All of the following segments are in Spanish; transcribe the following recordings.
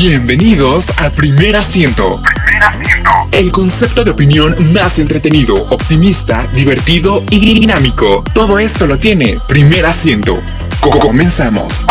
Bienvenidos a Primer Asiento. El concepto de opinión más entretenido, optimista, divertido y dinámico. Todo esto lo tiene Primer Asiento. Comenzamos.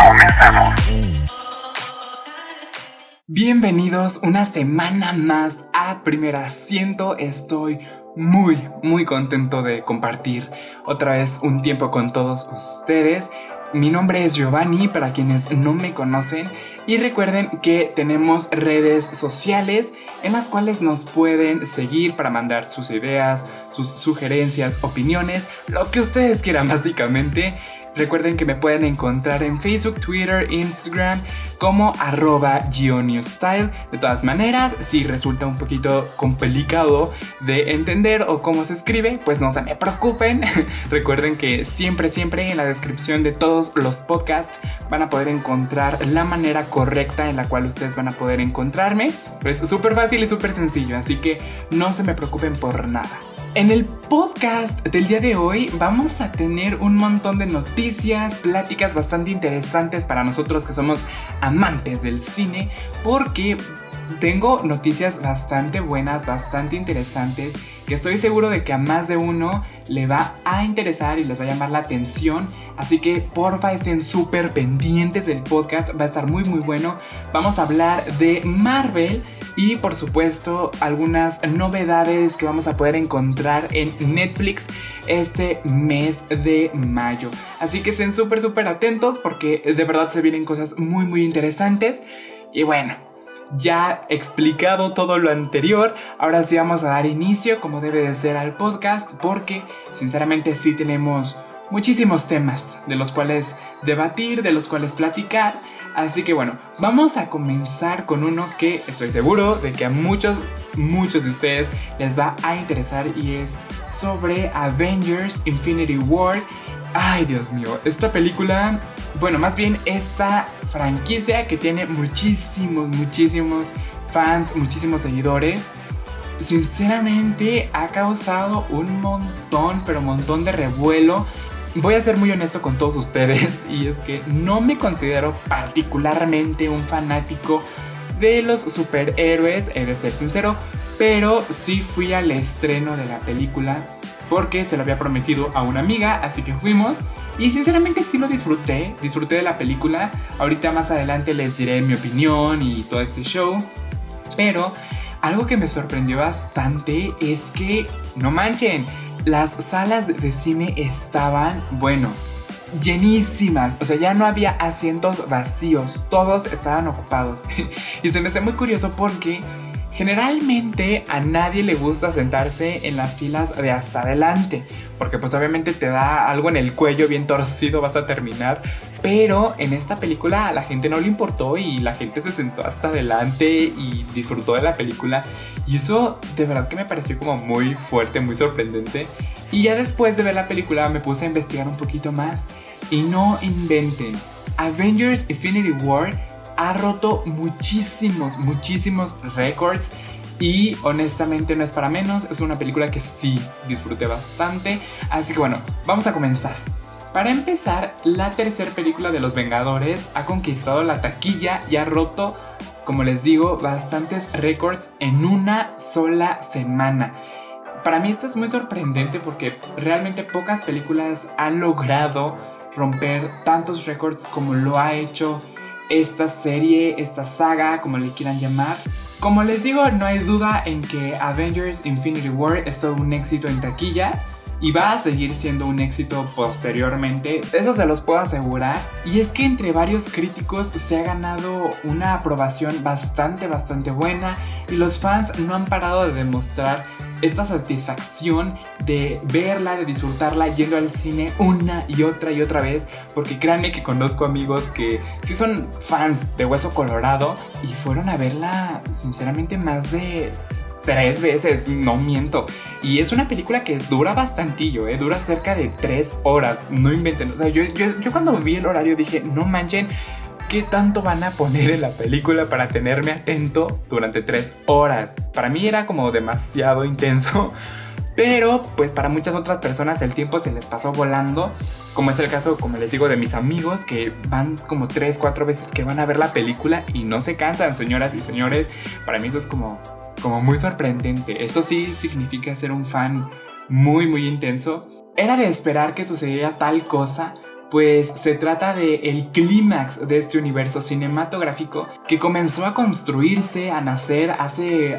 Bienvenidos una semana más a Primer Asiento. Estoy muy, muy contento de compartir otra vez un tiempo con todos ustedes. Mi nombre es Giovanni para quienes no me conocen y recuerden que tenemos redes sociales en las cuales nos pueden seguir para mandar sus ideas, sus sugerencias, opiniones, lo que ustedes quieran básicamente. Recuerden que me pueden encontrar en Facebook, Twitter, Instagram como arroba Style. De todas maneras, si resulta un poquito complicado de entender o cómo se escribe, pues no se me preocupen. Recuerden que siempre, siempre en la descripción de todos los podcasts van a poder encontrar la manera correcta en la cual ustedes van a poder encontrarme. Es súper fácil y súper sencillo, así que no se me preocupen por nada. En el podcast del día de hoy vamos a tener un montón de noticias, pláticas bastante interesantes para nosotros que somos amantes del cine, porque tengo noticias bastante buenas, bastante interesantes, que estoy seguro de que a más de uno le va a interesar y les va a llamar la atención. Así que porfa estén súper pendientes del podcast, va a estar muy muy bueno. Vamos a hablar de Marvel y por supuesto algunas novedades que vamos a poder encontrar en Netflix este mes de mayo. Así que estén súper súper atentos porque de verdad se vienen cosas muy muy interesantes. Y bueno, ya explicado todo lo anterior, ahora sí vamos a dar inicio como debe de ser al podcast porque sinceramente sí tenemos muchísimos temas de los cuales debatir, de los cuales platicar. Así que bueno, vamos a comenzar con uno que estoy seguro de que a muchos, muchos de ustedes les va a interesar y es sobre Avengers Infinity War. Ay, Dios mío, esta película, bueno, más bien esta franquicia que tiene muchísimos, muchísimos fans, muchísimos seguidores. Sinceramente ha causado un montón, pero montón de revuelo. Voy a ser muy honesto con todos ustedes y es que no me considero particularmente un fanático de los superhéroes, he de ser sincero, pero sí fui al estreno de la película porque se lo había prometido a una amiga, así que fuimos. Y sinceramente sí lo disfruté, disfruté de la película. Ahorita más adelante les diré mi opinión y todo este show. Pero algo que me sorprendió bastante es que, no manchen, las salas de cine estaban, bueno, llenísimas. O sea, ya no había asientos vacíos, todos estaban ocupados. y se me hace muy curioso porque Generalmente a nadie le gusta sentarse en las filas de hasta adelante, porque pues obviamente te da algo en el cuello bien torcido, vas a terminar. Pero en esta película a la gente no le importó y la gente se sentó hasta adelante y disfrutó de la película. Y eso de verdad que me pareció como muy fuerte, muy sorprendente. Y ya después de ver la película me puse a investigar un poquito más. Y no inventen. Avengers Infinity War ha roto muchísimos, muchísimos récords. Y honestamente no es para menos, es una película que sí disfruté bastante. Así que bueno, vamos a comenzar. Para empezar, la tercera película de Los Vengadores ha conquistado la taquilla y ha roto, como les digo, bastantes récords en una sola semana. Para mí esto es muy sorprendente porque realmente pocas películas han logrado romper tantos récords como lo ha hecho esta serie, esta saga, como le quieran llamar. Como les digo, no hay duda en que Avengers Infinity War es todo un éxito en taquillas y va a seguir siendo un éxito posteriormente, eso se los puedo asegurar. Y es que entre varios críticos se ha ganado una aprobación bastante, bastante buena y los fans no han parado de demostrar esta satisfacción de verla, de disfrutarla yendo al cine una y otra y otra vez, porque créanme que conozco amigos que sí son fans de Hueso Colorado y fueron a verla sinceramente más de tres veces, no miento. Y es una película que dura bastantillo, ¿eh? dura cerca de tres horas, no inventen. O sea, yo, yo, yo cuando vi el horario dije, no manchen, ¿qué tanto van a poner en la película para tenerme atento durante tres horas? Para mí era como demasiado intenso. Pero pues para muchas otras personas el tiempo se les pasó volando, como es el caso, como les digo, de mis amigos que van como 3, 4 veces que van a ver la película y no se cansan, señoras y señores. Para mí eso es como, como muy sorprendente. Eso sí significa ser un fan muy, muy intenso. Era de esperar que sucediera tal cosa, pues se trata de el clímax de este universo cinematográfico que comenzó a construirse, a nacer hace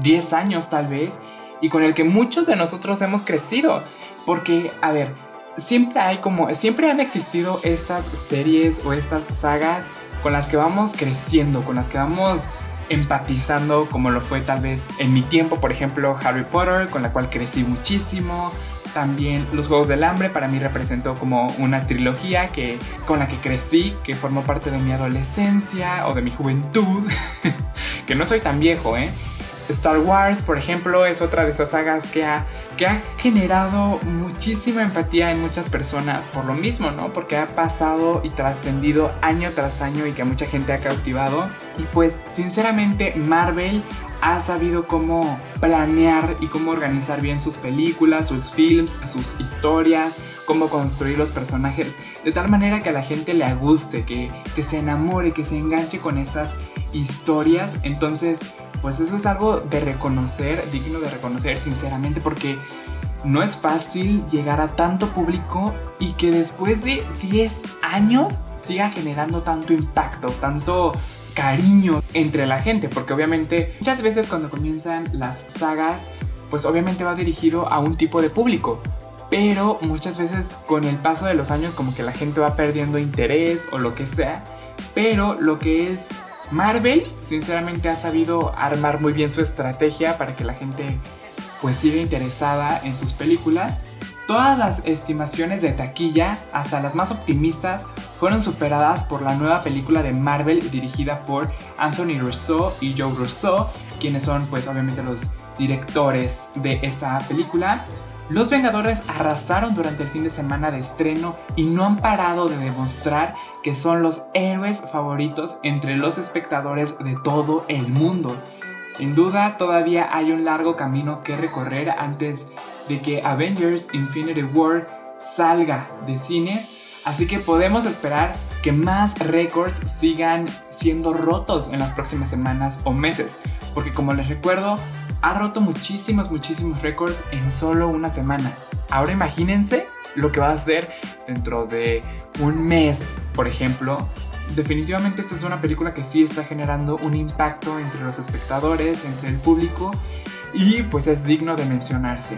10 años tal vez, y con el que muchos de nosotros hemos crecido. Porque, a ver, siempre hay como, siempre han existido estas series o estas sagas con las que vamos creciendo, con las que vamos empatizando, como lo fue tal vez en mi tiempo, por ejemplo, Harry Potter, con la cual crecí muchísimo. También Los Juegos del Hambre para mí representó como una trilogía que, con la que crecí, que formó parte de mi adolescencia o de mi juventud, que no soy tan viejo, ¿eh? Star Wars, por ejemplo, es otra de esas sagas que ha, que ha generado muchísima empatía en muchas personas por lo mismo, ¿no? Porque ha pasado y trascendido año tras año y que mucha gente ha cautivado. Y pues, sinceramente, Marvel ha sabido cómo planear y cómo organizar bien sus películas, sus films, sus historias, cómo construir los personajes, de tal manera que a la gente le guste, que, que se enamore, que se enganche con estas historias. Entonces, pues eso es algo de reconocer, digno de reconocer sinceramente, porque no es fácil llegar a tanto público y que después de 10 años siga generando tanto impacto, tanto cariño entre la gente, porque obviamente muchas veces cuando comienzan las sagas, pues obviamente va dirigido a un tipo de público, pero muchas veces con el paso de los años como que la gente va perdiendo interés o lo que sea, pero lo que es Marvel sinceramente ha sabido armar muy bien su estrategia para que la gente pues siga interesada en sus películas. Todas las estimaciones de taquilla, hasta las más optimistas, fueron superadas por la nueva película de Marvel dirigida por Anthony Russo y Joe Russo, quienes son pues obviamente los directores de esta película. Los Vengadores arrasaron durante el fin de semana de estreno y no han parado de demostrar que son los héroes favoritos entre los espectadores de todo el mundo. Sin duda, todavía hay un largo camino que recorrer antes de que Avengers Infinity War salga de cines, así que podemos esperar que más récords sigan siendo rotos en las próximas semanas o meses, porque como les recuerdo, ha roto muchísimos, muchísimos récords en solo una semana. Ahora imagínense lo que va a hacer dentro de un mes, por ejemplo. Definitivamente esta es una película que sí está generando un impacto entre los espectadores, entre el público y pues es digno de mencionarse.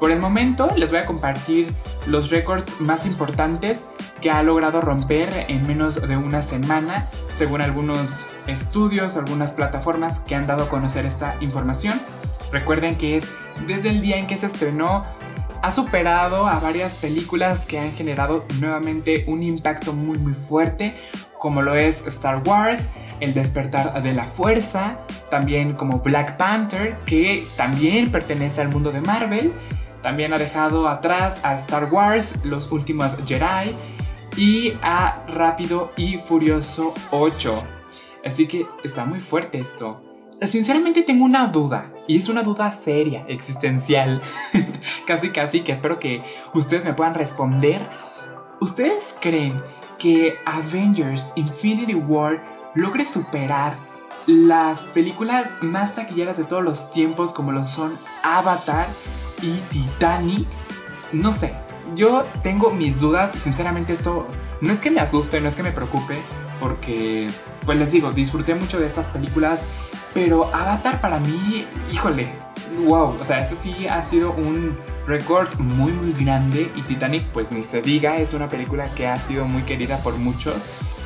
Por el momento les voy a compartir los récords más importantes que ha logrado romper en menos de una semana, según algunos estudios, algunas plataformas que han dado a conocer esta información. Recuerden que es desde el día en que se estrenó, ha superado a varias películas que han generado nuevamente un impacto muy muy fuerte, como lo es Star Wars, El despertar de la fuerza, también como Black Panther, que también pertenece al mundo de Marvel, también ha dejado atrás a Star Wars, Los Últimos Jedi y a Rápido y Furioso 8. Así que está muy fuerte esto. Sinceramente tengo una duda, y es una duda seria, existencial, casi casi que espero que ustedes me puedan responder. ¿Ustedes creen que Avengers Infinity War logre superar las películas más taquilleras de todos los tiempos como lo son Avatar y Titanic? No sé, yo tengo mis dudas y sinceramente esto no es que me asuste, no es que me preocupe, porque, pues les digo, disfruté mucho de estas películas pero Avatar para mí, híjole, wow, o sea, este sí ha sido un récord muy muy grande y Titanic pues ni se diga, es una película que ha sido muy querida por muchos.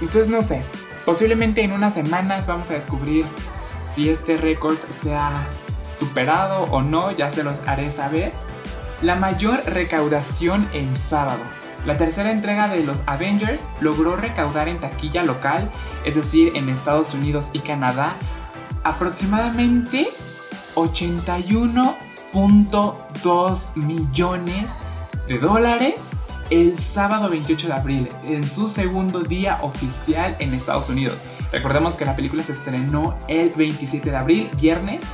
Entonces no sé, posiblemente en unas semanas vamos a descubrir si este récord se ha superado o no, ya se los haré saber. La mayor recaudación en sábado. La tercera entrega de los Avengers logró recaudar en taquilla local, es decir, en Estados Unidos y Canadá, aproximadamente 81.2 millones de dólares el sábado 28 de abril, en su segundo día oficial en Estados Unidos. Recordemos que la película se estrenó el 27 de abril, viernes,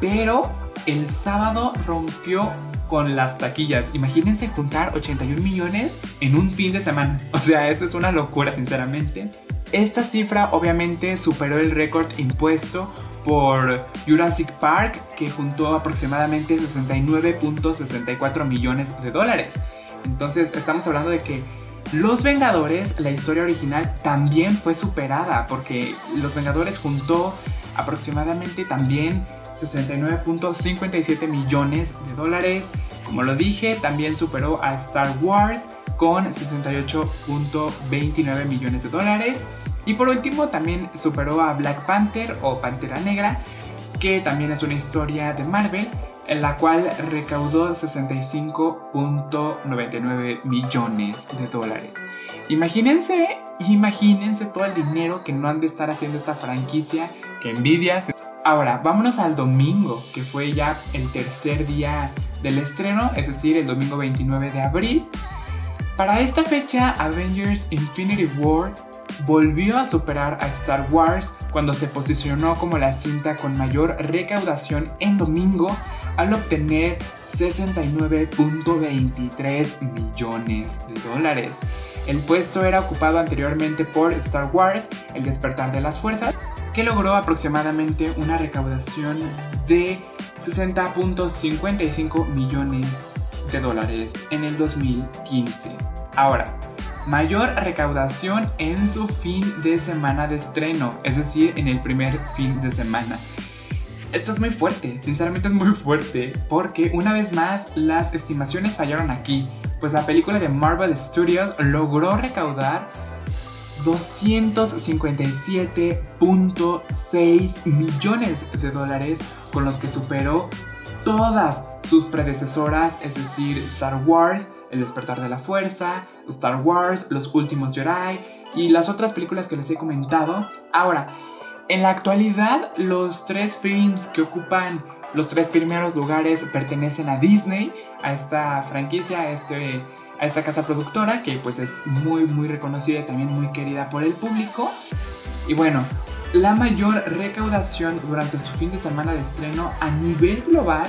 pero el sábado rompió con las taquillas. Imagínense juntar 81 millones en un fin de semana. O sea, eso es una locura, sinceramente. Esta cifra obviamente superó el récord impuesto por Jurassic Park, que juntó aproximadamente 69.64 millones de dólares. Entonces estamos hablando de que Los Vengadores, la historia original, también fue superada, porque Los Vengadores juntó aproximadamente también 69.57 millones de dólares. Como lo dije, también superó a Star Wars con 68.29 millones de dólares. Y por último también superó a Black Panther o Pantera Negra, que también es una historia de Marvel, en la cual recaudó 65.99 millones de dólares. Imagínense, imagínense todo el dinero que no han de estar haciendo esta franquicia, que envidia. Ahora, vámonos al domingo, que fue ya el tercer día del estreno, es decir, el domingo 29 de abril. Para esta fecha, Avengers Infinity War volvió a superar a Star Wars cuando se posicionó como la cinta con mayor recaudación en domingo al obtener 69.23 millones de dólares. El puesto era ocupado anteriormente por Star Wars, El despertar de las fuerzas, que logró aproximadamente una recaudación de 60.55 millones de dólares en el 2015. Ahora, mayor recaudación en su fin de semana de estreno, es decir, en el primer fin de semana. Esto es muy fuerte, sinceramente es muy fuerte, porque una vez más las estimaciones fallaron aquí, pues la película de Marvel Studios logró recaudar 257.6 millones de dólares, con los que superó todas sus predecesoras, es decir, Star Wars, El despertar de la fuerza, Star Wars, Los últimos Jedi y las otras películas que les he comentado. Ahora, en la actualidad, los tres films que ocupan los tres primeros lugares pertenecen a Disney, a esta franquicia, a, este, a esta casa productora, que pues es muy muy reconocida y también muy querida por el público. Y bueno, la mayor recaudación durante su fin de semana de estreno a nivel global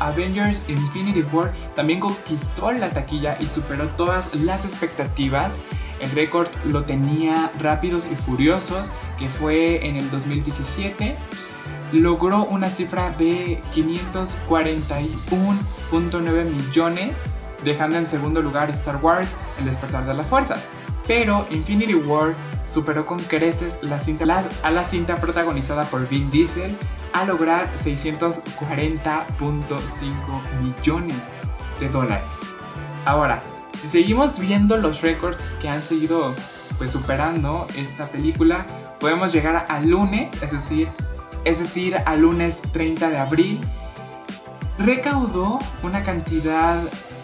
Avengers Infinity War también conquistó la taquilla y superó todas las expectativas. El récord lo tenía Rápidos y Furiosos, que fue en el 2017. Logró una cifra de 541.9 millones, dejando en segundo lugar Star Wars, El despertar de la fuerza. Pero Infinity War superó con creces la cinta, a la cinta protagonizada por Vin Diesel a lograr 640.5 millones de dólares. Ahora, si seguimos viendo los récords que han seguido pues superando esta película, podemos llegar al lunes, es decir, es decir, al lunes 30 de abril, recaudó una cantidad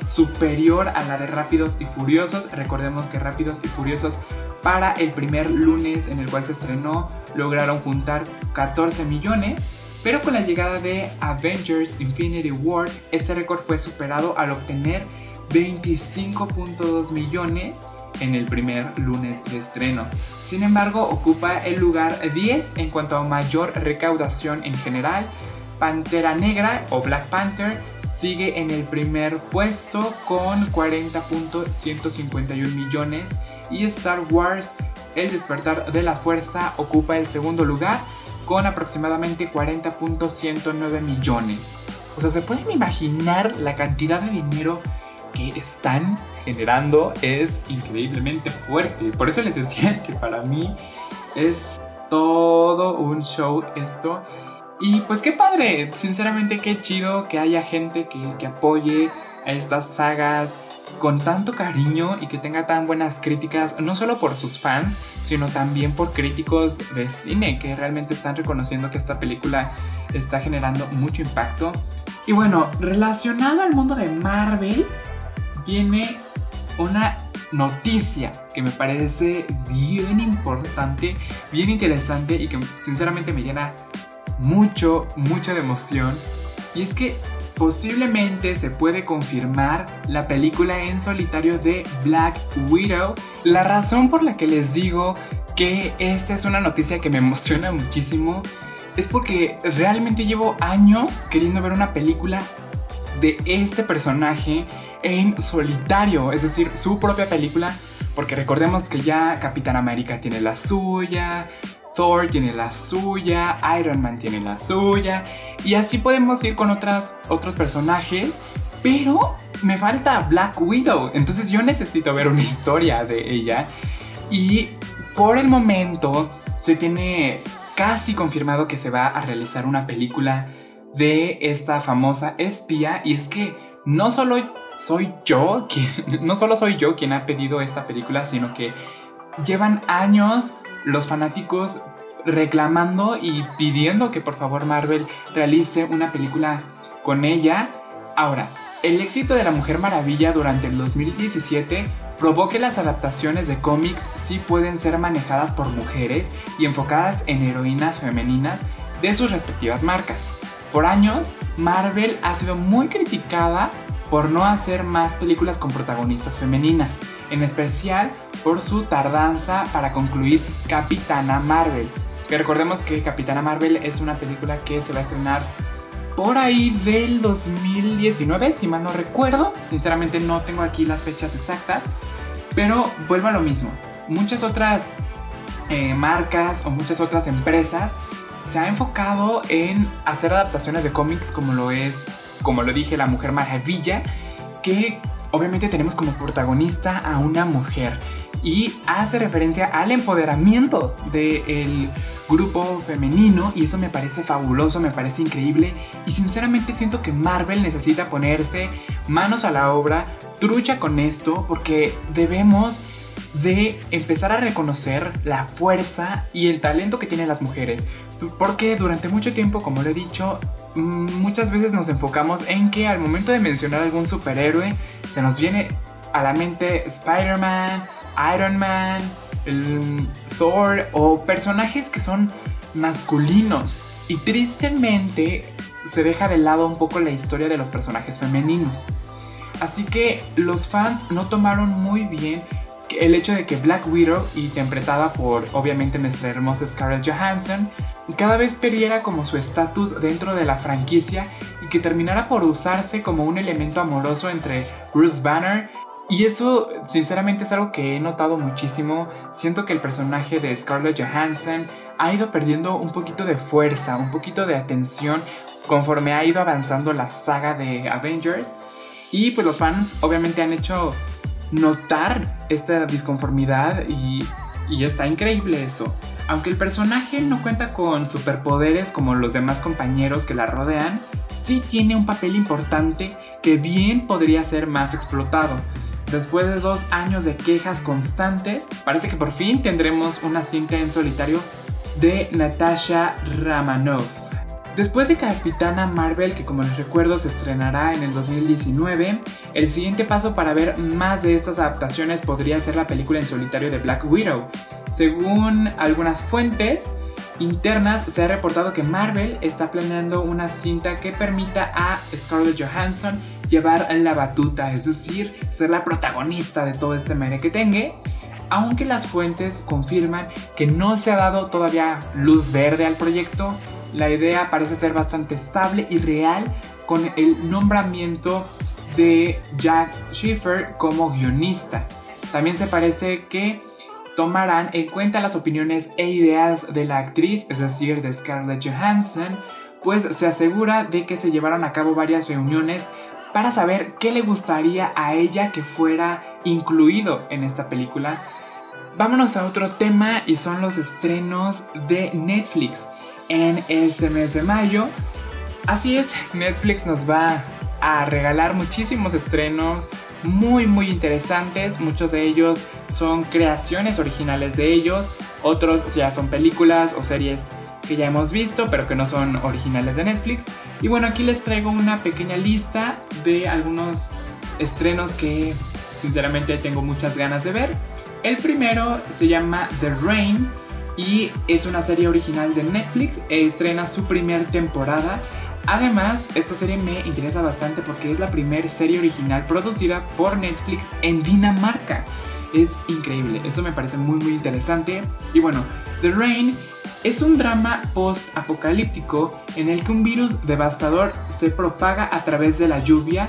superior a la de Rápidos y Furiosos. Recordemos que Rápidos y Furiosos para el primer lunes en el cual se estrenó lograron juntar 14 millones. Pero con la llegada de Avengers Infinity War, este récord fue superado al obtener 25.2 millones en el primer lunes de estreno. Sin embargo, ocupa el lugar 10 en cuanto a mayor recaudación en general. Pantera Negra o Black Panther sigue en el primer puesto con 40.151 millones y Star Wars El despertar de la fuerza ocupa el segundo lugar con aproximadamente 40.109 millones. O sea, se pueden imaginar la cantidad de dinero que están generando es increíblemente fuerte. Por eso les decía que para mí es todo un show esto. Y pues qué padre, sinceramente qué chido que haya gente que, que apoye a estas sagas, con tanto cariño y que tenga tan buenas críticas, no solo por sus fans, sino también por críticos de cine que realmente están reconociendo que esta película está generando mucho impacto. Y bueno, relacionado al mundo de Marvel, viene una noticia que me parece bien importante, bien interesante y que sinceramente me llena mucho, mucha de emoción. Y es que posiblemente se puede confirmar la película en solitario de Black Widow. La razón por la que les digo que esta es una noticia que me emociona muchísimo es porque realmente llevo años queriendo ver una película de este personaje en solitario, es decir, su propia película, porque recordemos que ya Capitán América tiene la suya, Thor tiene la suya, Iron Man tiene la suya, y así podemos ir con otras, otros personajes, pero me falta Black Widow, entonces yo necesito ver una historia de ella, y por el momento se tiene casi confirmado que se va a realizar una película de esta famosa espía, y es que no solo soy yo quien, no solo soy yo quien ha pedido esta película, sino que llevan años los fanáticos reclamando y pidiendo que por favor Marvel realice una película con ella. Ahora, el éxito de la Mujer Maravilla durante el 2017 probó que las adaptaciones de cómics sí pueden ser manejadas por mujeres y enfocadas en heroínas femeninas de sus respectivas marcas. Por años, Marvel ha sido muy criticada por no hacer más películas con protagonistas femeninas, en especial por su tardanza para concluir Capitana Marvel. Que recordemos que Capitana Marvel es una película que se va a estrenar por ahí del 2019, si mal no recuerdo. Sinceramente no tengo aquí las fechas exactas, pero vuelvo a lo mismo. Muchas otras eh, marcas o muchas otras empresas se han enfocado en hacer adaptaciones de cómics como lo es como lo dije, la Mujer Maravilla, que obviamente tenemos como protagonista a una mujer y hace referencia al empoderamiento del grupo femenino y eso me parece fabuloso, me parece increíble y sinceramente siento que Marvel necesita ponerse manos a la obra, trucha con esto porque debemos de empezar a reconocer la fuerza y el talento que tienen las mujeres. Porque durante mucho tiempo, como lo he dicho, muchas veces nos enfocamos en que al momento de mencionar algún superhéroe se nos viene a la mente Spider-Man, Iron Man, Thor o personajes que son masculinos. Y tristemente se deja de lado un poco la historia de los personajes femeninos. Así que los fans no tomaron muy bien el hecho de que Black Widow, interpretada por obviamente nuestra hermosa Scarlett Johansson, cada vez perdiera como su estatus dentro de la franquicia y que terminara por usarse como un elemento amoroso entre Bruce Banner y eso sinceramente es algo que he notado muchísimo. Siento que el personaje de Scarlett Johansson ha ido perdiendo un poquito de fuerza, un poquito de atención conforme ha ido avanzando la saga de Avengers. Y pues los fans obviamente han hecho notar esta disconformidad y, y está increíble eso. Aunque el personaje no cuenta con superpoderes como los demás compañeros que la rodean, sí tiene un papel importante que bien podría ser más explotado. Después de dos años de quejas constantes, parece que por fin tendremos una cinta en solitario de Natasha Ramanoff. Después de Capitana Marvel, que como les recuerdo se estrenará en el 2019, el siguiente paso para ver más de estas adaptaciones podría ser la película en solitario de Black Widow. Según algunas fuentes internas, se ha reportado que Marvel está planeando una cinta que permita a Scarlett Johansson llevar la batuta, es decir, ser la protagonista de todo este merequetengue aunque las fuentes confirman que no se ha dado todavía luz verde al proyecto, la idea parece ser bastante estable y real con el nombramiento de Jack Schiffer como guionista. También se parece que tomarán en cuenta las opiniones e ideas de la actriz, es decir, de Scarlett Johansson, pues se asegura de que se llevaron a cabo varias reuniones para saber qué le gustaría a ella que fuera incluido en esta película. Vámonos a otro tema y son los estrenos de Netflix en este mes de mayo. Así es, Netflix nos va a regalar muchísimos estrenos muy muy interesantes. Muchos de ellos son creaciones originales de ellos, otros ya son películas o series que ya hemos visto pero que no son originales de Netflix. Y bueno, aquí les traigo una pequeña lista de algunos estrenos que sinceramente tengo muchas ganas de ver. El primero se llama The Rain y es una serie original de Netflix e estrena su primer temporada. Además, esta serie me interesa bastante porque es la primera serie original producida por Netflix en Dinamarca. es increíble. Eso me parece muy muy interesante. Y bueno, The Rain es un drama post-apocalíptico en el que un virus devastador se propaga a través de la lluvia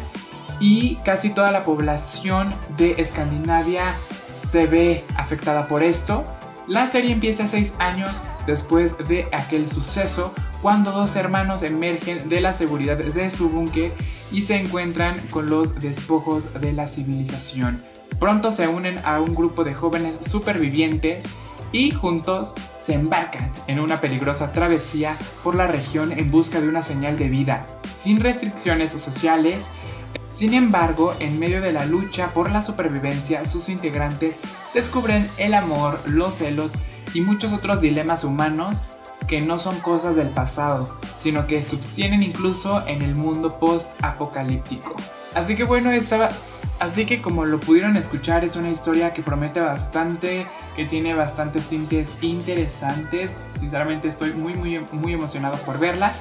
y casi toda la población de Escandinavia se ve afectada por esto. La serie empieza seis años después de aquel suceso, cuando dos hermanos emergen de la seguridad de su búnker y se encuentran con los despojos de la civilización. Pronto se unen a un grupo de jóvenes supervivientes y juntos se embarcan en una peligrosa travesía por la región en busca de una señal de vida, sin restricciones sociales. Sin embargo, en medio de la lucha por la supervivencia, sus integrantes descubren el amor, los celos y muchos otros dilemas humanos que no son cosas del pasado, sino que subsisten incluso en el mundo post-apocalíptico. Así que bueno, estaba Así que como lo pudieron escuchar es una historia que promete bastante, que tiene bastantes tintes interesantes. Sinceramente estoy muy muy muy emocionado por verla.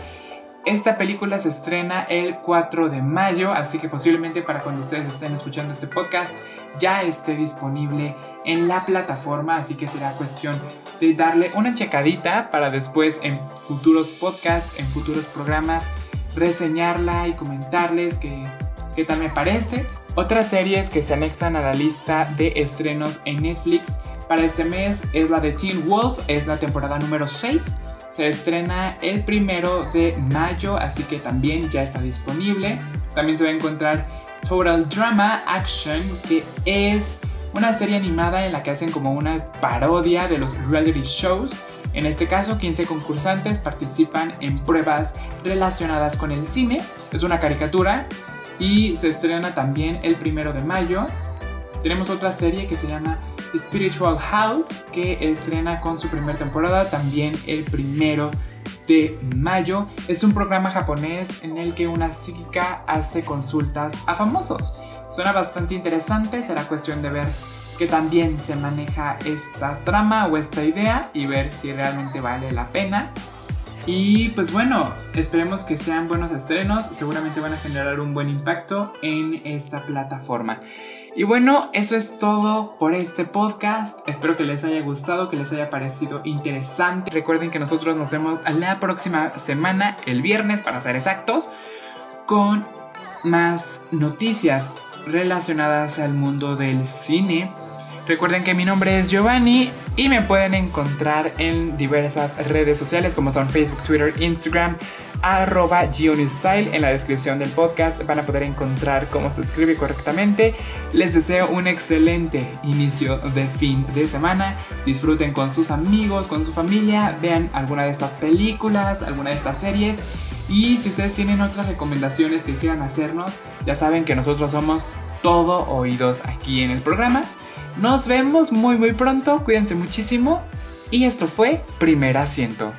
Esta película se estrena el 4 de mayo, así que posiblemente para cuando ustedes estén escuchando este podcast ya esté disponible en la plataforma, así que será cuestión de darle una checadita para después en futuros podcasts, en futuros programas, reseñarla y comentarles qué, qué tal me parece. Otras series que se anexan a la lista de estrenos en Netflix para este mes es la de Teen Wolf, es la temporada número 6. Se estrena el primero de mayo, así que también ya está disponible. También se va a encontrar Total Drama Action, que es una serie animada en la que hacen como una parodia de los reality shows. En este caso, 15 concursantes participan en pruebas relacionadas con el cine. Es una caricatura y se estrena también el primero de mayo. Tenemos otra serie que se llama Spiritual House que estrena con su primera temporada también el primero de mayo. Es un programa japonés en el que una psíquica hace consultas a famosos. Suena bastante interesante, será cuestión de ver que también se maneja esta trama o esta idea y ver si realmente vale la pena. Y pues bueno, esperemos que sean buenos estrenos, seguramente van a generar un buen impacto en esta plataforma. Y bueno, eso es todo por este podcast. Espero que les haya gustado, que les haya parecido interesante. Recuerden que nosotros nos vemos la próxima semana, el viernes para ser exactos, con más noticias relacionadas al mundo del cine. Recuerden que mi nombre es Giovanni y me pueden encontrar en diversas redes sociales como son Facebook, Twitter, Instagram, arroba Style. En la descripción del podcast van a poder encontrar cómo se escribe correctamente. Les deseo un excelente inicio de fin de semana. Disfruten con sus amigos, con su familia, vean alguna de estas películas, alguna de estas series. Y si ustedes tienen otras recomendaciones que quieran hacernos, ya saben que nosotros somos todo oídos aquí en el programa. Nos vemos muy muy pronto, cuídense muchísimo y esto fue Primer Asiento.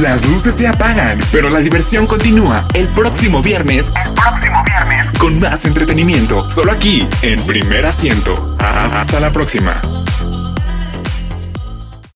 Las luces se apagan, pero la diversión continúa el próximo viernes. El próximo viernes. Con más entretenimiento, solo aquí, en Primer Asiento. Hasta la próxima.